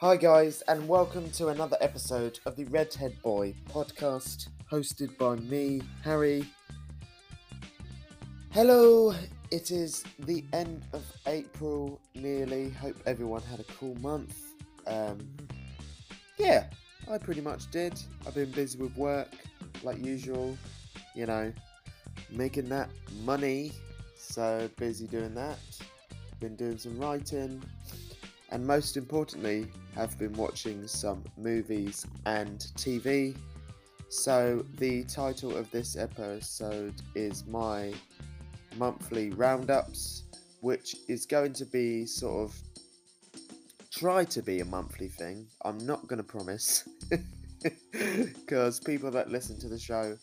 Hi, guys, and welcome to another episode of the Redhead Boy podcast, hosted by me, Harry. Hello, it is the end of April nearly. Hope everyone had a cool month. Um, yeah, I pretty much did. I've been busy with work, like usual, you know, making that money. So busy doing that. Been doing some writing, and most importantly, have been watching some movies and TV. So, the title of this episode is my monthly roundups, which is going to be sort of try to be a monthly thing. I'm not going to promise because people that listen to the show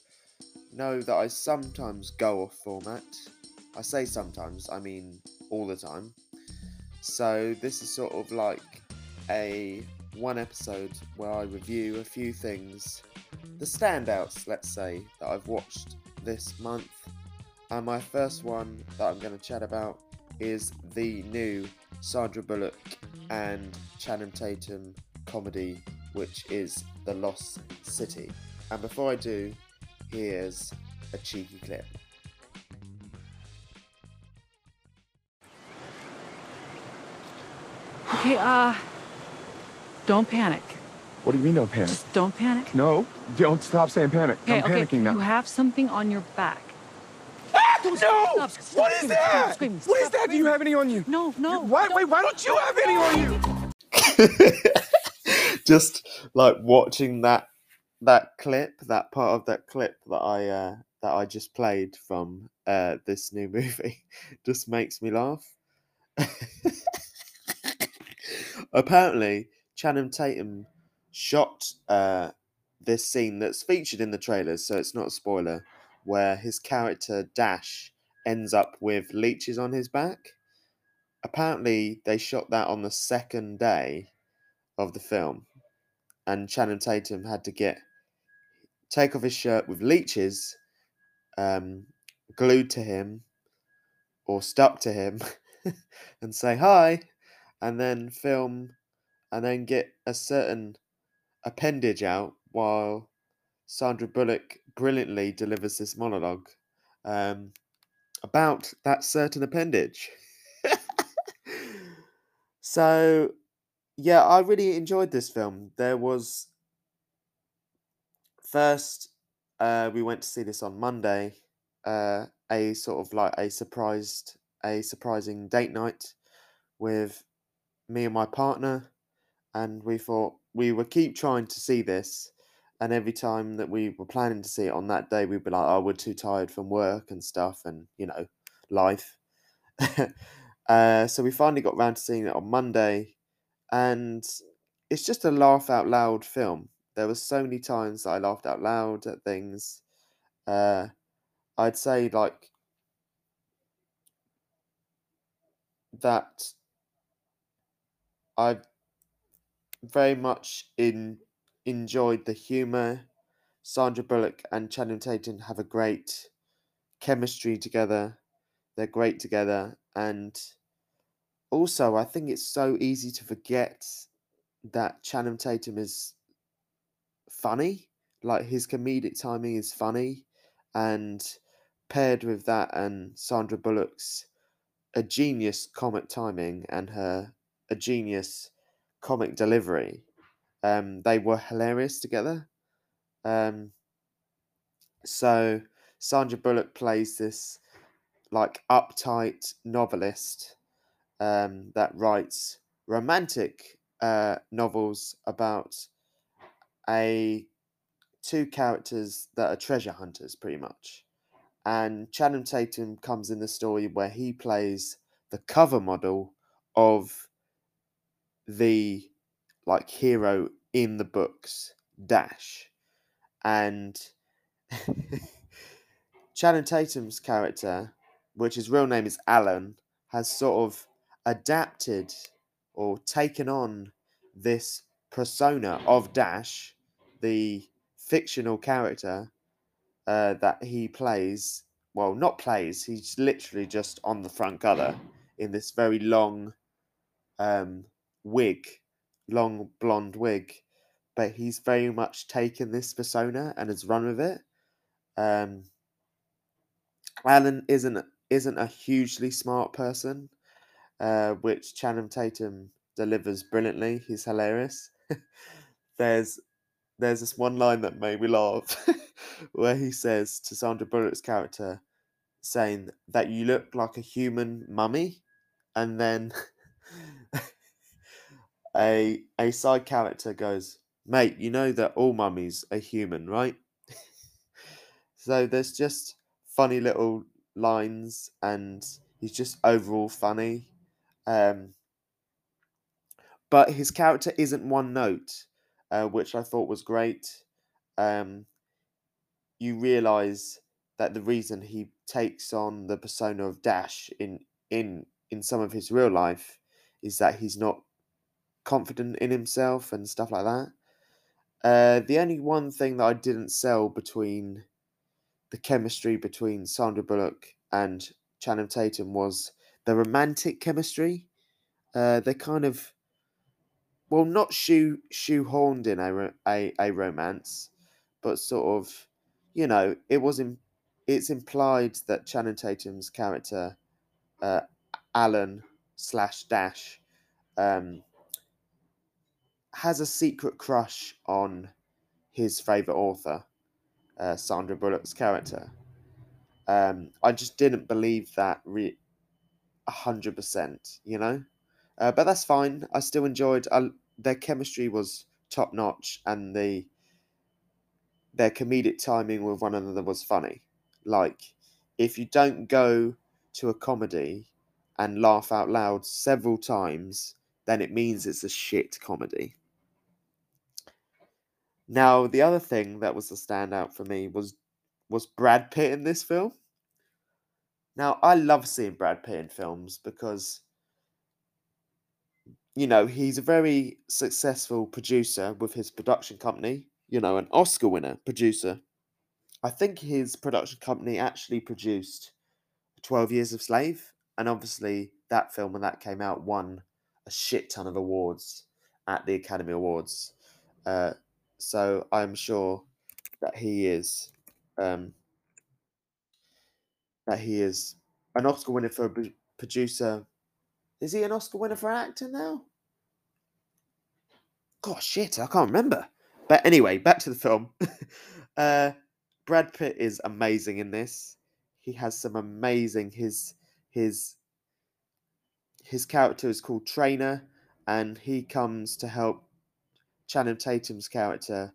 know that I sometimes go off format. I say sometimes, I mean all the time. So this is sort of like a one episode where I review a few things, the standouts, let's say, that I've watched this month. And my first one that I'm going to chat about is the new Sandra Bullock and Channing Tatum comedy, which is The Lost City. And before I do, here's a cheeky clip. Okay, uh, don't panic. What do you mean don't panic? Just don't panic. No, don't stop saying panic. Okay, I'm okay. panicking now. You have something on your back. Ah, Don't no! stop, stop what is screaming, that? stop screaming, what is stop that? Do you have any on you? No, no. Why, don't- wait, why don't you have any on you? Just like watching that that clip, that part of that clip that I uh, that I just played from uh, this new movie, just makes me laugh. Apparently, Channing Tatum shot uh, this scene that's featured in the trailers, so it's not a spoiler, where his character Dash ends up with leeches on his back. Apparently, they shot that on the second day of the film, and Channing Tatum had to get take off his shirt with leeches um, glued to him or stuck to him, and say hi, and then film, and then get a certain appendage out while Sandra Bullock brilliantly delivers this monologue um, about that certain appendage. so yeah, I really enjoyed this film. There was first uh, we went to see this on Monday, uh, a sort of like a surprised a surprising date night with me and my partner, and we thought we would keep trying to see this. And every time that we were planning to see it on that day, we'd be like, "Oh, we're too tired from work and stuff, and you know, life." uh, so we finally got round to seeing it on Monday, and it's just a laugh out loud film. There was so many times that I laughed out loud at things. Uh, I'd say like that. I very much in enjoyed the humor. Sandra Bullock and Channing Tatum have a great chemistry together. They're great together, and also I think it's so easy to forget that Channing Tatum is funny. Like his comedic timing is funny, and paired with that and Sandra Bullock's a genius comic timing and her a genius comic delivery. Um, they were hilarious together. Um, so Sandra Bullock plays this like uptight novelist um, that writes romantic uh, novels about a two characters that are treasure hunters, pretty much. And Channing Tatum comes in the story where he plays the cover model of the like hero in the books, Dash. And Channing Tatum's character, which his real name is Alan, has sort of adapted or taken on this persona of Dash, the fictional character uh, that he plays. Well, not plays, he's literally just on the front cover in this very long um, wig long blonde wig, but he's very much taken this persona and has run with it. Um, Alan isn't isn't a hugely smart person, uh, which Channing Tatum delivers brilliantly. He's hilarious. there's there's this one line that made me laugh, where he says to Sandra Bullock's character, saying that you look like a human mummy, and then a a side character goes, "Mate, you know that all mummies are human, right?" so there's just funny little lines, and he's just overall funny. Um, but his character isn't one note, uh, which I thought was great. Um, you realize that the reason he takes on the persona of Dash in in in some of his real life is that he's not confident in himself and stuff like that. Uh, the only one thing that I didn't sell between the chemistry between Sandra Bullock and Channing Tatum was the romantic chemistry. Uh, they kind of, well, not shoe shoehorned in a, a a romance, but sort of, you know, it was in, it's implied that Channing Tatum's character, uh, Alan slash Dash, um, has a secret crush on his favorite author, uh, Sandra Bullock's character. Um, I just didn't believe that hundred percent, you know. Uh, but that's fine. I still enjoyed. Uh, their chemistry was top notch, and the their comedic timing with one another was funny. Like, if you don't go to a comedy and laugh out loud several times, then it means it's a shit comedy. Now, the other thing that was a standout for me was was Brad Pitt in this film. Now, I love seeing Brad Pitt in films because you know, he's a very successful producer with his production company, you know, an Oscar winner producer. I think his production company actually produced 12 Years of Slave, and obviously that film when that came out won a shit ton of awards at the Academy Awards. Uh, so I'm sure that he is um, that he is an Oscar winner for a producer. Is he an Oscar winner for acting now? God, shit, I can't remember. But anyway, back to the film. uh, Brad Pitt is amazing in this. He has some amazing his his his character is called Trainer, and he comes to help Channing Tatum's character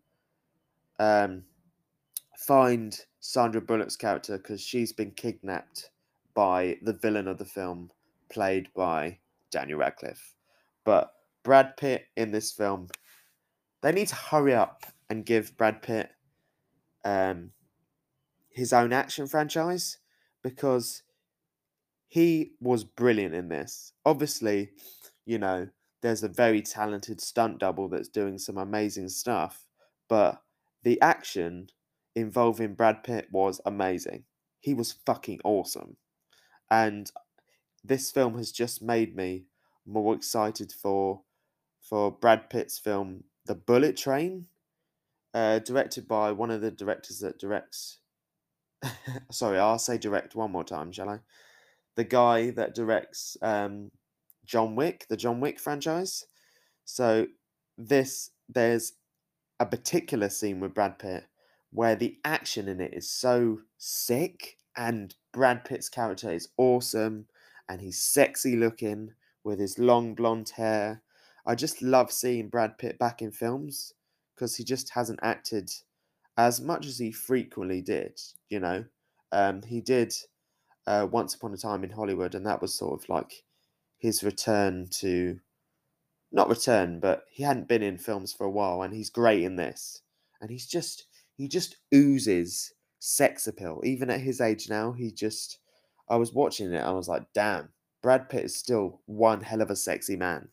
um, find Sandra Bullock's character because she's been kidnapped by the villain of the film, played by Daniel Radcliffe. But Brad Pitt in this film, they need to hurry up and give Brad Pitt um, his own action franchise because he was brilliant in this. Obviously, you know, there's a very talented stunt double that's doing some amazing stuff, but the action involving Brad Pitt was amazing. He was fucking awesome. And this film has just made me more excited for for Brad Pitt's film The Bullet Train, uh, directed by one of the directors that directs sorry, I'll say direct one more time, shall I? The guy that directs um, John Wick, the John Wick franchise. So this there's a particular scene with Brad Pitt where the action in it is so sick and Brad Pitt's character is awesome and he's sexy looking with his long blonde hair. I just love seeing Brad Pitt back in films because he just hasn't acted as much as he frequently did, you know. Um, he did uh, Once Upon a Time in Hollywood, and that was sort of like his return to not return, but he hadn't been in films for a while, and he's great in this. And he's just he just oozes sex appeal. Even at his age now, he just I was watching it, I was like, damn, Brad Pitt is still one hell of a sexy man.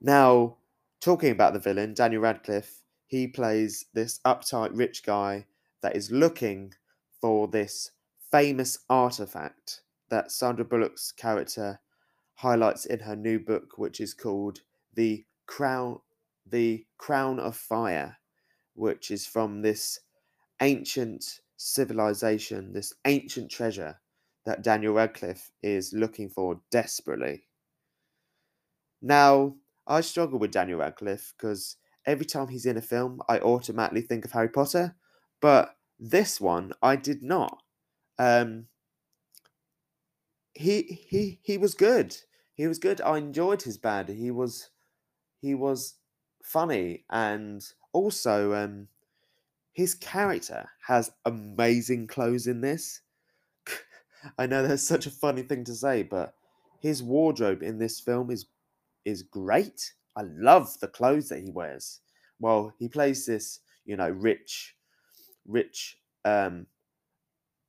Now, talking about the villain, Daniel Radcliffe, he plays this uptight rich guy that is looking for this famous artifact that Sandra Bullock's character highlights in her new book, which is called the crown the crown of fire, which is from this ancient civilization, this ancient treasure that Daniel Radcliffe is looking for desperately. Now, I struggle with Daniel Radcliffe because every time he's in a film, I automatically think of Harry Potter, but this one I did not. Um, he he he was good. He was good. I enjoyed his bad. He was he was funny and also um his character has amazing clothes in this. I know that's such a funny thing to say, but his wardrobe in this film is is great. I love the clothes that he wears. Well, he plays this, you know, rich, rich um,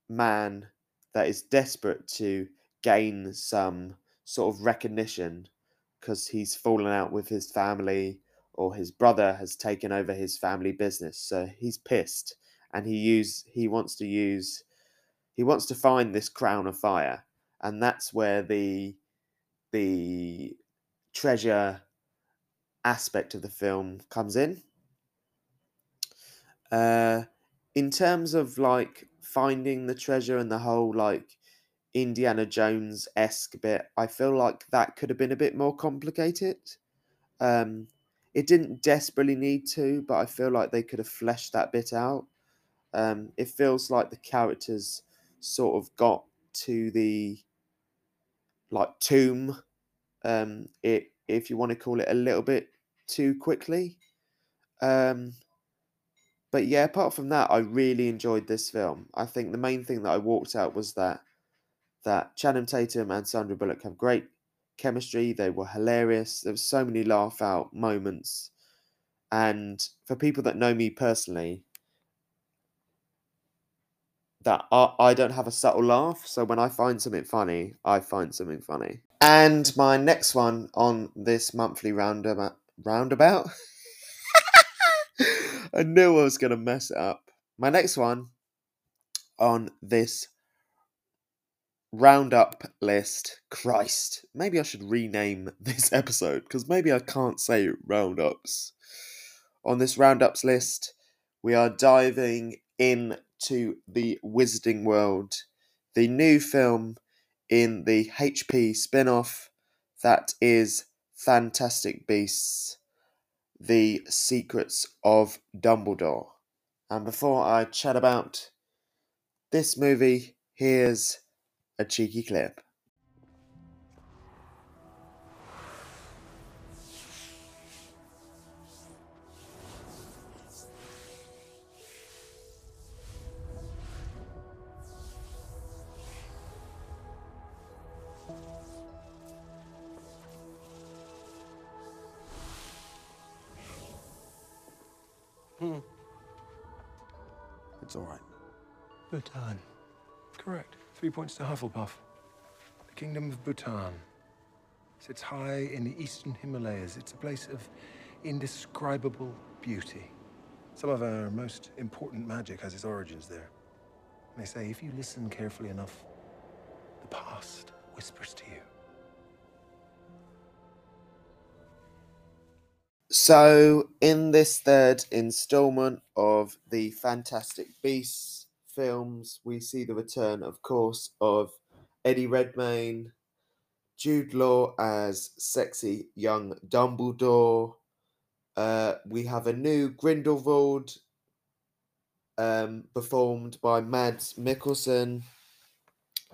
man that is desperate to gain some sort of recognition because he's fallen out with his family or his brother has taken over his family business. So he's pissed and he use he wants to use he wants to find this crown of fire and that's where the the treasure aspect of the film comes in. Uh, in terms of like finding the treasure and the whole like Indiana Jones esque bit, I feel like that could have been a bit more complicated. Um, it didn't desperately need to, but I feel like they could have fleshed that bit out. Um, it feels like the characters sort of got to the like tomb, um, it if you want to call it a little bit too quickly. Um, but yeah, apart from that, I really enjoyed this film. I think the main thing that I walked out was that that Channing Tatum and Sandra Bullock have great chemistry. They were hilarious. There were so many laugh out moments. And for people that know me personally, that I, I don't have a subtle laugh. So when I find something funny, I find something funny. And my next one on this monthly roundabout roundabout. I knew I was gonna mess it up. My next one on this roundup list. Christ, maybe I should rename this episode because maybe I can't say roundups. On this roundups list, we are diving into the Wizarding World, the new film in the HP spin off that is Fantastic Beasts The Secrets of Dumbledore. And before I chat about this movie, here's a cheeky clip. Hmm. It's all right. Bhutan. Correct. Three points to Hufflepuff. The Kingdom of Bhutan sits high in the eastern Himalayas. It's a place of indescribable beauty. Some of our most important magic has its origins there. And they say if you listen carefully enough, the past whispers to you. So, in this third installment of the Fantastic Beasts films, we see the return, of course, of Eddie Redmayne, Jude Law as sexy young Dumbledore. Uh, we have a new Grindelwald um, performed by Mads Mikkelsen,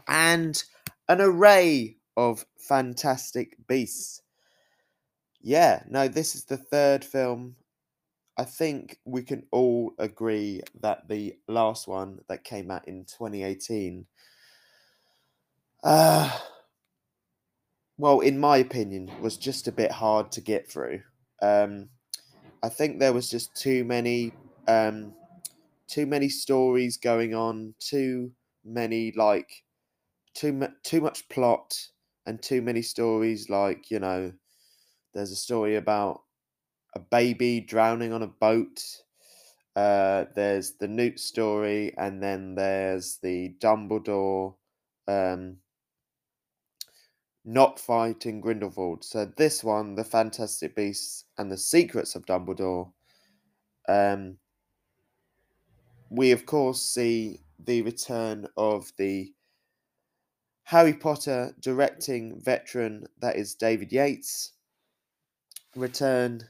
and an array of fantastic beasts yeah, no, this is the third film. I think we can all agree that the last one that came out in 2018, uh, well, in my opinion, was just a bit hard to get through. Um, I think there was just too many, um, too many stories going on, too many like, too mu- too much plot, and too many stories like you know there's a story about a baby drowning on a boat. Uh, there's the Newt story, and then there's the Dumbledore um, not fighting Grindelwald. So this one, the Fantastic Beasts and the Secrets of Dumbledore. Um, we of course see the return of the Harry Potter directing veteran that is David Yates return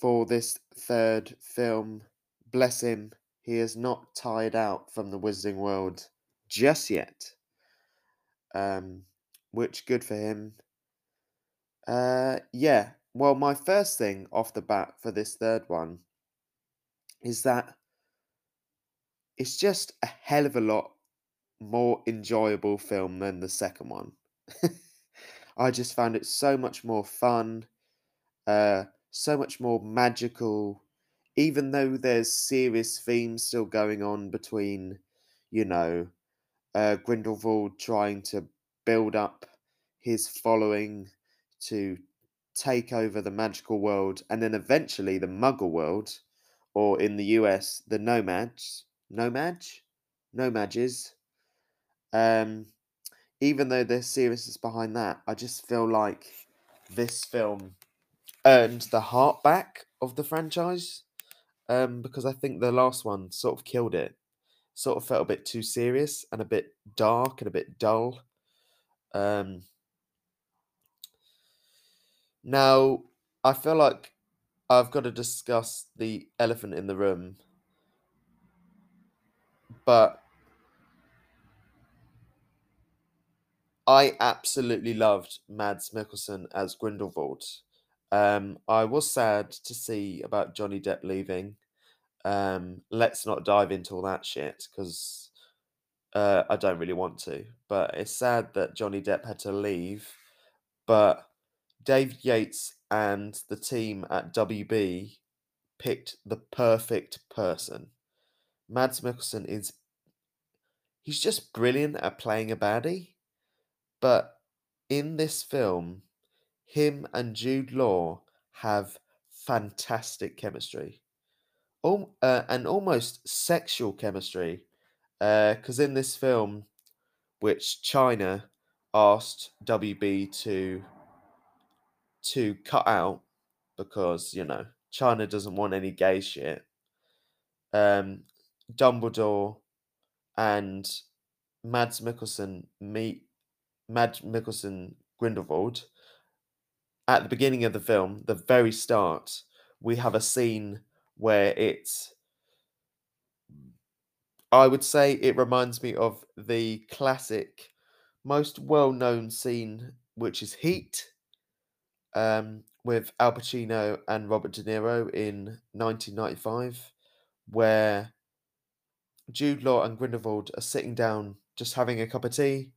for this third film. Bless him, he is not tired out from the Wizarding World just yet. Um, which good for him. Uh, yeah. Well, my first thing off the bat for this third one is that it's just a hell of a lot more enjoyable film than the second one. I just found it so much more fun, uh, so much more magical, even though there's serious themes still going on between, you know, uh, Grindelwald trying to build up his following to take over the magical world and then eventually the muggle world, or in the US, the nomads. Nomads? Nomads. Um, even though there's seriousness behind that, I just feel like this film earned the heart back of the franchise um, because I think the last one sort of killed it. Sort of felt a bit too serious and a bit dark and a bit dull. Um, now, I feel like I've got to discuss the elephant in the room, but I absolutely loved Mads Mikkelsen as Grindelwald. Um, I was sad to see about Johnny Depp leaving. Um, let's not dive into all that shit because uh, I don't really want to. But it's sad that Johnny Depp had to leave. But David Yates and the team at WB picked the perfect person. Mads Mikkelsen is he's just brilliant at playing a baddie. But in this film, him and Jude Law have fantastic chemistry. Al- uh, and almost sexual chemistry. Because uh, in this film, which China asked WB to to cut out because you know China doesn't want any gay shit. Um, Dumbledore and Mads Mikkelsen meet Mads Mikkelsen Grindelwald at the beginning of the film, the very start, we have a scene where it's I would say it reminds me of the classic, most well known scene, which is Heat, um, with Al Pacino and Robert De Niro in 1995, where Jude Law and Grindelwald are sitting down just having a cup of tea,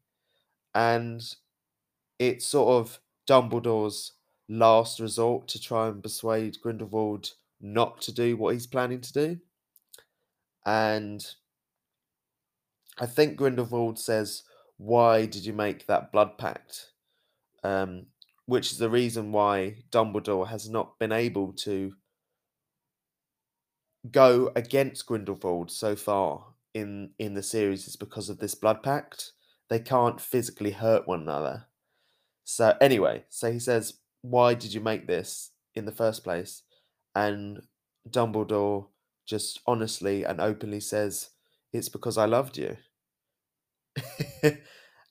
and it's sort of Dumbledore's last resort to try and persuade Grindelwald not to do what he's planning to do. And I think Grindelwald says, Why did you make that blood pact? Um, which is the reason why Dumbledore has not been able to go against Grindelwald so far in in the series is because of this blood pact. They can't physically hurt one another. So anyway, so he says, "Why did you make this in the first place?" And Dumbledore just honestly and openly says, "It's because I loved you."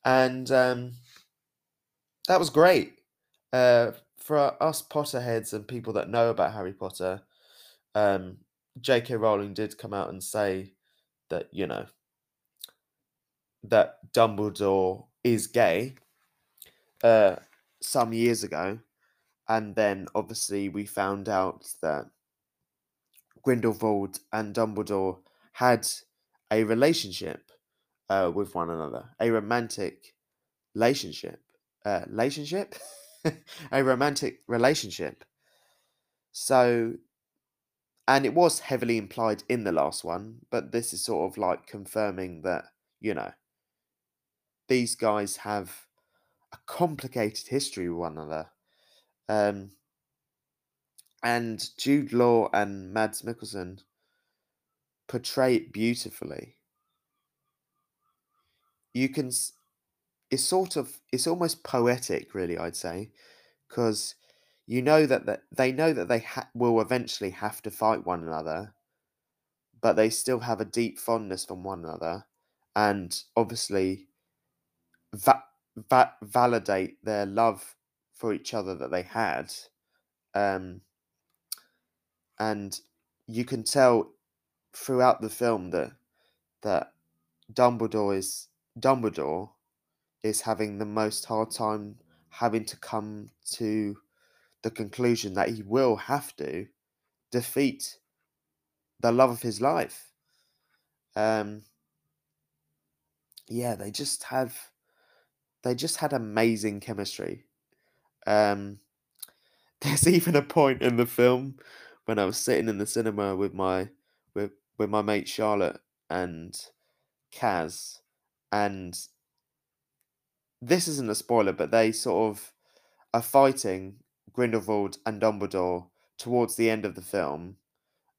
and um, that was great uh, for us Potterheads and people that know about Harry Potter. Um, J.K. Rowling did come out and say that you know that Dumbledore is gay uh, some years ago, and then obviously we found out that Grindelwald and Dumbledore had a relationship uh, with one another, a romantic relationship. Uh, relationship, a romantic relationship. So, and it was heavily implied in the last one, but this is sort of like confirming that you know these guys have a complicated history with one another. Um, and Jude Law and Mads Mikkelsen portray it beautifully. You can, it's sort of it's almost poetic, really. I'd say, because you know that, that they know that they ha- will eventually have to fight one another, but they still have a deep fondness for one another, and obviously, va- va- validate their love for each other that they had. Um, and you can tell throughout the film that that Dumbledore is Dumbledore is having the most hard time having to come to the conclusion that he will have to defeat the love of his life. Um, yeah, they just have they just had amazing chemistry. Um, there's even a point in the film when I was sitting in the cinema with my with with my mate Charlotte and Kaz, and this isn't a spoiler, but they sort of are fighting Grindelwald and Dumbledore towards the end of the film.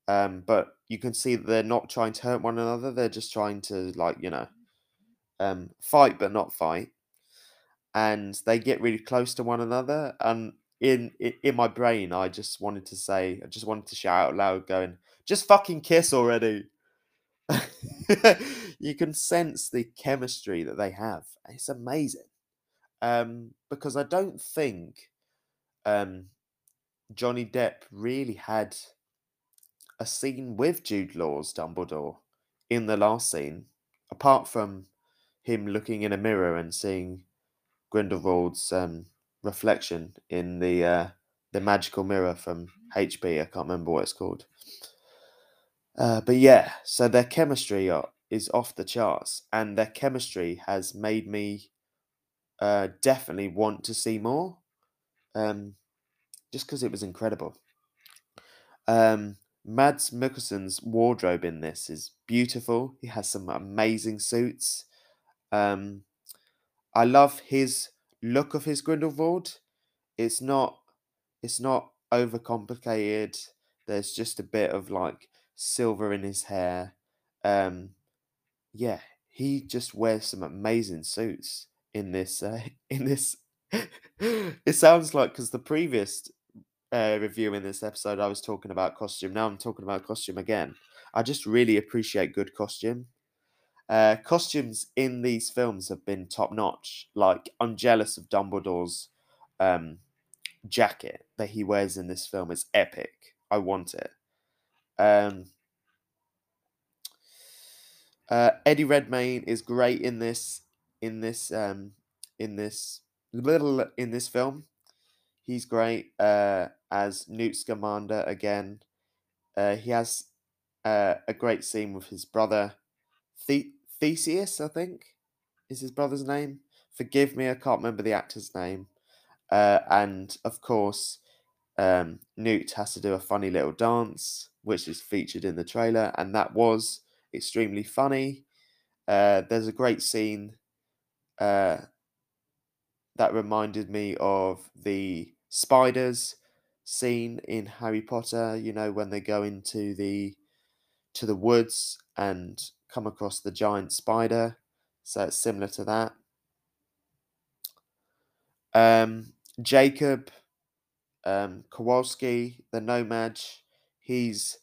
Um, but you can see that they're not trying to hurt one another. They're just trying to like you know, um, fight but not fight. And they get really close to one another. And in, in in my brain, I just wanted to say, I just wanted to shout out loud, going, "Just fucking kiss already!" you can sense the chemistry that they have. It's amazing. Um, because I don't think um, Johnny Depp really had a scene with Jude Law's Dumbledore in the last scene, apart from him looking in a mirror and seeing Grindelwald's um, reflection in the uh, the magical mirror from HP. I can't remember what it's called. Uh, but yeah, so their chemistry are, is off the charts, and their chemistry has made me uh, definitely want to see more. Um, just because it was incredible. Um, Mads Mikkelsen's wardrobe in this is beautiful. He has some amazing suits. Um, I love his look of his Grindelwald. It's not it's not overcomplicated. There's just a bit of like silver in his hair. Um, yeah, he just wears some amazing suits in this. Uh, in this, it sounds like because the previous uh, review in this episode, I was talking about costume. Now I'm talking about costume again. I just really appreciate good costume. Uh, costumes in these films have been top notch. Like I'm jealous of Dumbledore's um, jacket that he wears in this film. It's epic. I want it. Um, uh, Eddie Redmayne is great in this in this um, in this little in this film. He's great uh, as Newt Scamander again. Uh, he has uh, a great scene with his brother the- Theseus, I think, is his brother's name. Forgive me, I can't remember the actor's name. Uh, and of course, um, Newt has to do a funny little dance, which is featured in the trailer, and that was extremely funny. Uh, there's a great scene uh, that reminded me of the spiders scene in Harry Potter. You know when they go into the to the woods and come across the giant spider. So it's similar to that. Um, Jacob um, Kowalski, the Nomad, he's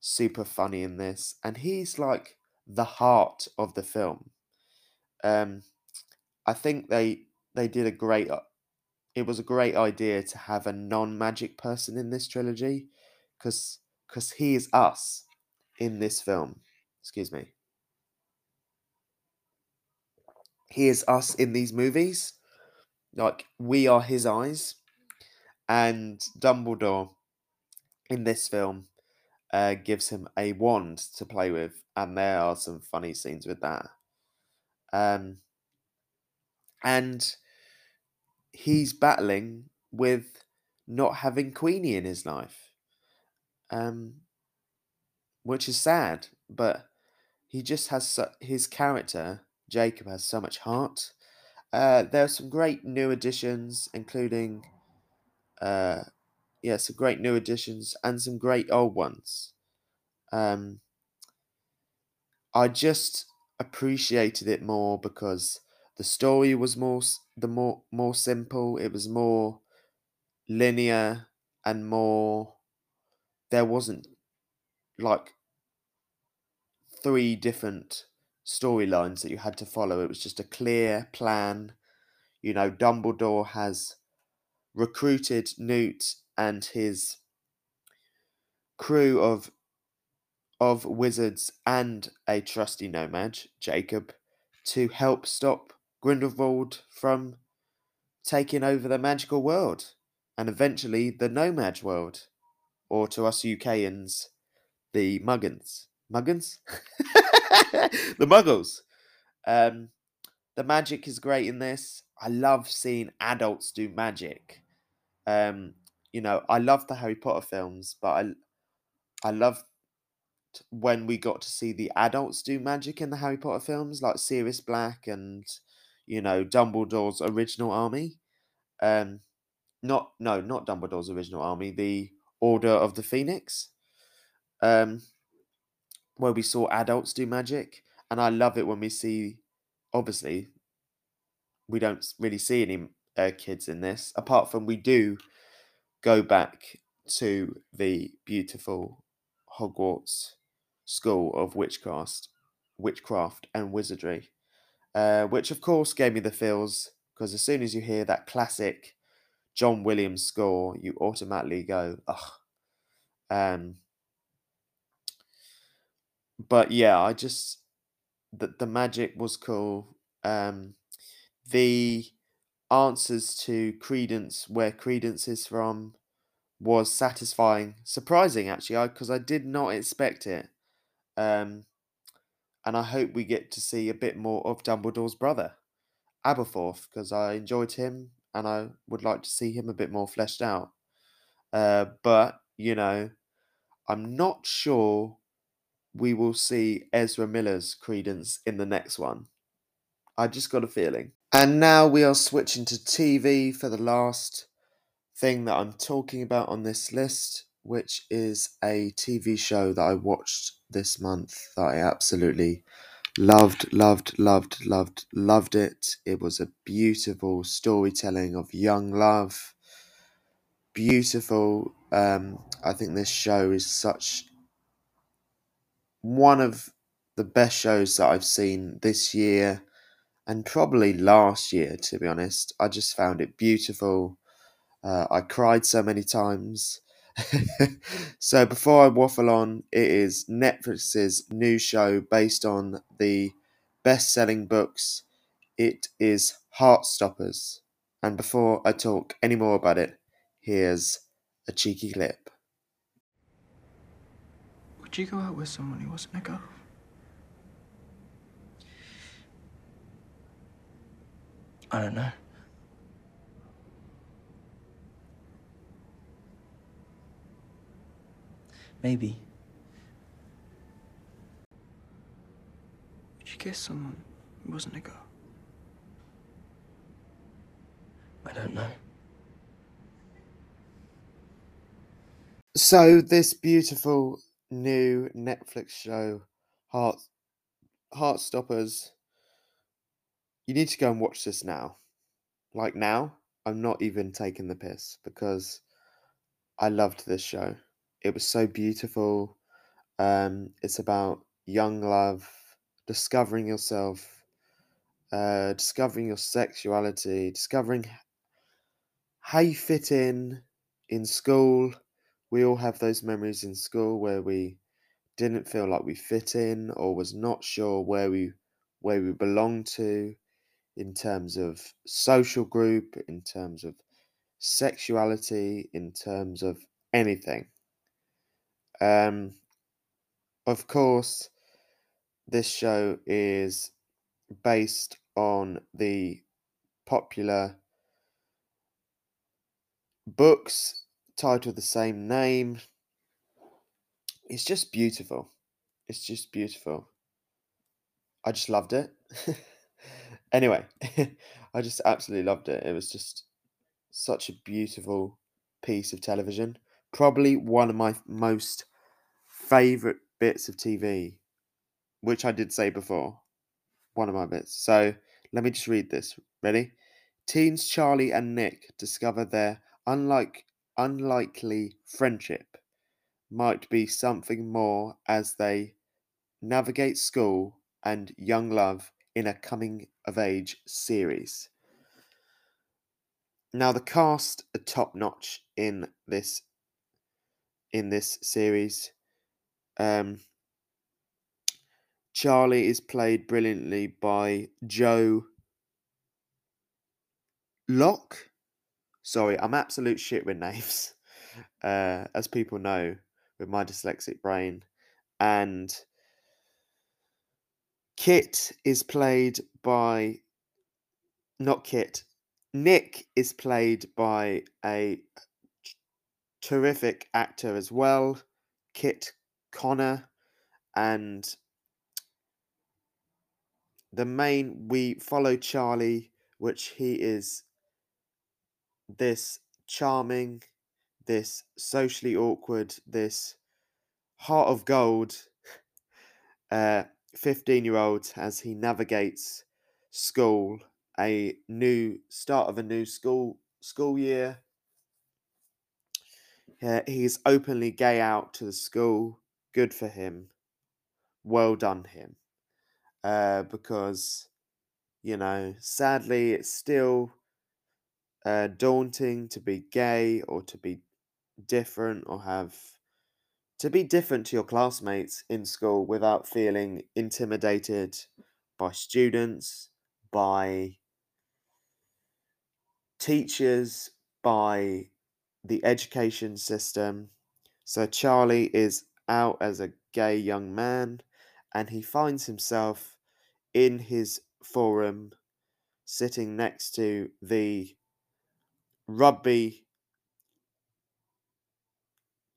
super funny in this, and he's like the heart of the film. Um, I think they they did a great. It was a great idea to have a non-magic person in this trilogy, because because he is us in this film. Excuse me. He is us in these movies. Like we are his eyes, and Dumbledore in this film uh, gives him a wand to play with, and there are some funny scenes with that. Um, and he's battling with not having Queenie in his life, um, which is sad. But he just has his character. Jacob has so much heart. Uh, there are some great new additions, including, uh, yeah, some great new additions and some great old ones. Um, I just appreciated it more because the story was more the more more simple. It was more linear and more. There wasn't like three different storylines that you had to follow. It was just a clear plan. You know, Dumbledore has recruited Newt and his crew of of wizards and a trusty nomad, Jacob, to help stop Grindelwald from taking over the magical world and eventually the nomad world, or to us UKians, the Muggins. Muggins? the Muggles. Um, the magic is great in this. I love seeing adults do magic. Um, you know, I love the Harry Potter films, but I, I love when we got to see the adults do magic in the Harry Potter films, like Sirius Black and you know Dumbledore's original army. Um, not no, not Dumbledore's original army, the Order of the Phoenix. Um, where we saw adults do magic, and I love it when we see. Obviously, we don't really see any uh, kids in this, apart from we do go back to the beautiful Hogwarts School of Witchcraft, Witchcraft and Wizardry, uh, which of course gave me the feels because as soon as you hear that classic John Williams score, you automatically go, ugh. Um, but yeah, I just the the magic was cool. Um, the answers to Credence, where Credence is from, was satisfying, surprising actually, because I, did not expect it. Um, and I hope we get to see a bit more of Dumbledore's brother, Aberforth, because I enjoyed him and I would like to see him a bit more fleshed out. Uh, but you know, I'm not sure we will see Ezra Miller's Credence in the next one. I just got a feeling. And now we are switching to TV for the last thing that I'm talking about on this list, which is a TV show that I watched this month that I absolutely loved, loved, loved, loved, loved it. It was a beautiful storytelling of young love. Beautiful. Um, I think this show is such one of the best shows that I've seen this year and probably last year, to be honest. I just found it beautiful. Uh, I cried so many times. so before I waffle on, it is Netflix's new show based on the best-selling books. It is Heartstoppers. And before I talk any more about it, here's a cheeky clip. Would you go out with someone who wasn't a girl? I don't know. Maybe. Would you kiss someone who wasn't a girl? I don't know. So this beautiful new Netflix show, Heart Heartstoppers. You need to go and watch this now. Like now, I'm not even taking the piss because I loved this show. It was so beautiful. Um, it's about young love, discovering yourself, uh, discovering your sexuality, discovering how you fit in in school. We all have those memories in school where we didn't feel like we fit in or was not sure where we where we belonged to in terms of social group, in terms of sexuality, in terms of anything. Um, of course, this show is based on the popular books titled the same name. It's just beautiful. It's just beautiful. I just loved it. anyway, I just absolutely loved it. It was just such a beautiful piece of television. Probably one of my most favorite bits of TV, which I did say before. One of my bits. So Let me just read this. Ready? Teens Charlie and Nick discover their unlike unlikely friendship might be something more as they navigate school and young love in a coming of age series. Now the cast are top notch in this in this series. Um, Charlie is played brilliantly by Joe Locke. Sorry, I'm absolute shit with names, uh, as people know with my dyslexic brain. And Kit is played by, not Kit, Nick is played by a terrific actor as well, Kit Connor, and the main we follow Charlie, which he is this charming, this socially awkward, this heart of gold, uh, 15 year old as he navigates school, a new start of a new school school year. Uh, he's openly gay out to the school. Good for him. Well done, him. Uh, because, you know, sadly, it's still uh, daunting to be gay or to be different or have to be different to your classmates in school without feeling intimidated by students, by teachers, by the education system. So Charlie is out as a gay young man and he finds himself in his forum sitting next to the rugby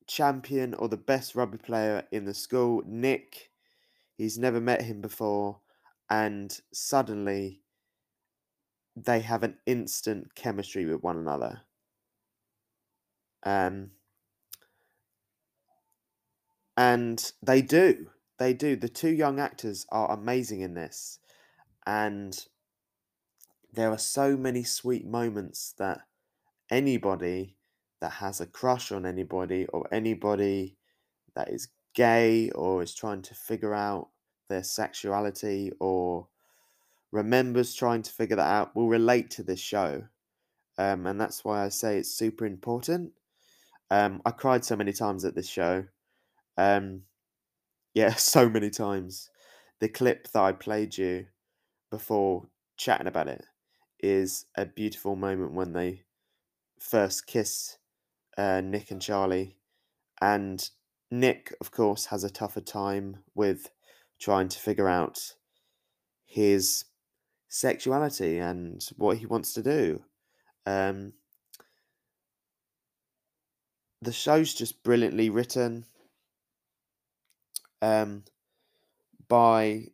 champion or the best rugby player in the school, Nick. He's never met him before, and suddenly they have an instant chemistry with one another. Um, and they do. They do. The two young actors are amazing in this. And there are so many sweet moments that anybody that has a crush on anybody or anybody that is gay or is trying to figure out their sexuality or remembers trying to figure that out will relate to this show. Um, and that's why I say it's super important. Um, I cried so many times at this show. Um, yeah, so many times. The clip that I played you before chatting about it is a beautiful moment when they first kiss uh, Nick and Charlie. And Nick, of course, has a tougher time with trying to figure out his sexuality and what he wants to do. Um, the show's just brilliantly written um, by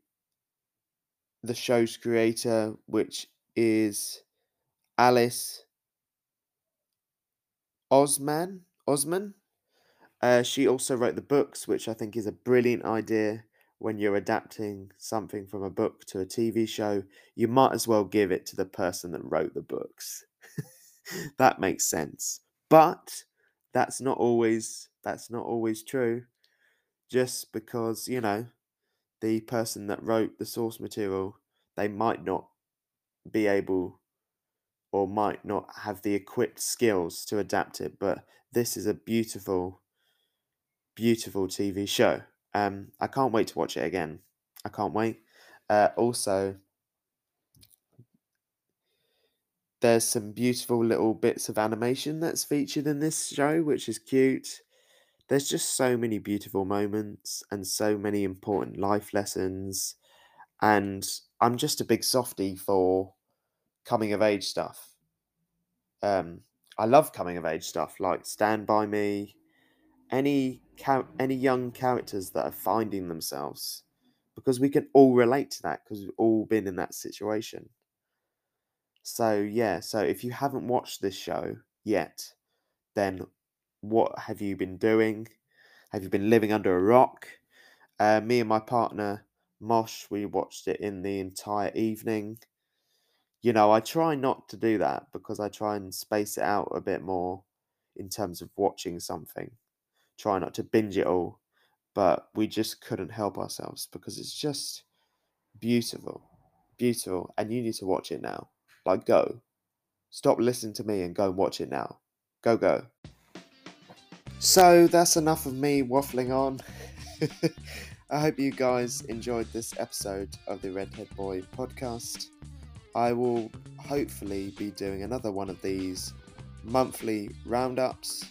the show's creator, which is Alice Oseman. Oseman. Uh, she also wrote the books, which I think is a brilliant idea when you're adapting something from a book to a TV show. You might as well give it to the person that wrote the books. that makes sense. But that's not always that's not always true. Just because, you know, the person that wrote the source material, they might not be able or might not have the equipped skills to adapt it. But this is a beautiful, beautiful TV show. Um, I can't wait to watch it again. I can't wait. Uh, also, there's some beautiful little bits of animation that's featured in this show, which is cute. There's just so many beautiful moments and so many important life lessons. And I'm just a big softy for coming of age stuff. Um, I love coming of age stuff like Stand by Me, any any young characters that are finding themselves, because we can all relate to that because we've all been in that situation. So yeah, so if you haven't watched this show yet, then what have you been doing? Have you been living under a rock? Uh, me and my partner Mosh, we watched it in the entire evening. You know, I try not to do that because I try and space it out a bit more in terms of watching something. Try not to binge it all, but we just couldn't help ourselves because it's just beautiful, beautiful, and you need to watch it now. Like, go. Stop listening to me and go and watch it now. Go, go. So that's enough of me waffling on. I hope you guys enjoyed this episode of the Redhead Boy podcast. I will hopefully be doing another one of these monthly roundups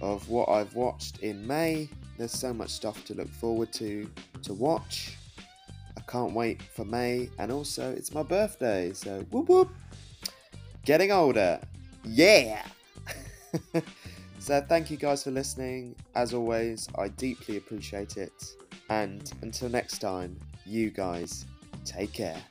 of what I've watched in May. There's so much stuff to look forward to to watch. I can't wait for May, and also it's my birthday, so whoop whoop. Getting older, yeah. so thank you guys for listening. As always, I deeply appreciate it. And until next time, you guys take care.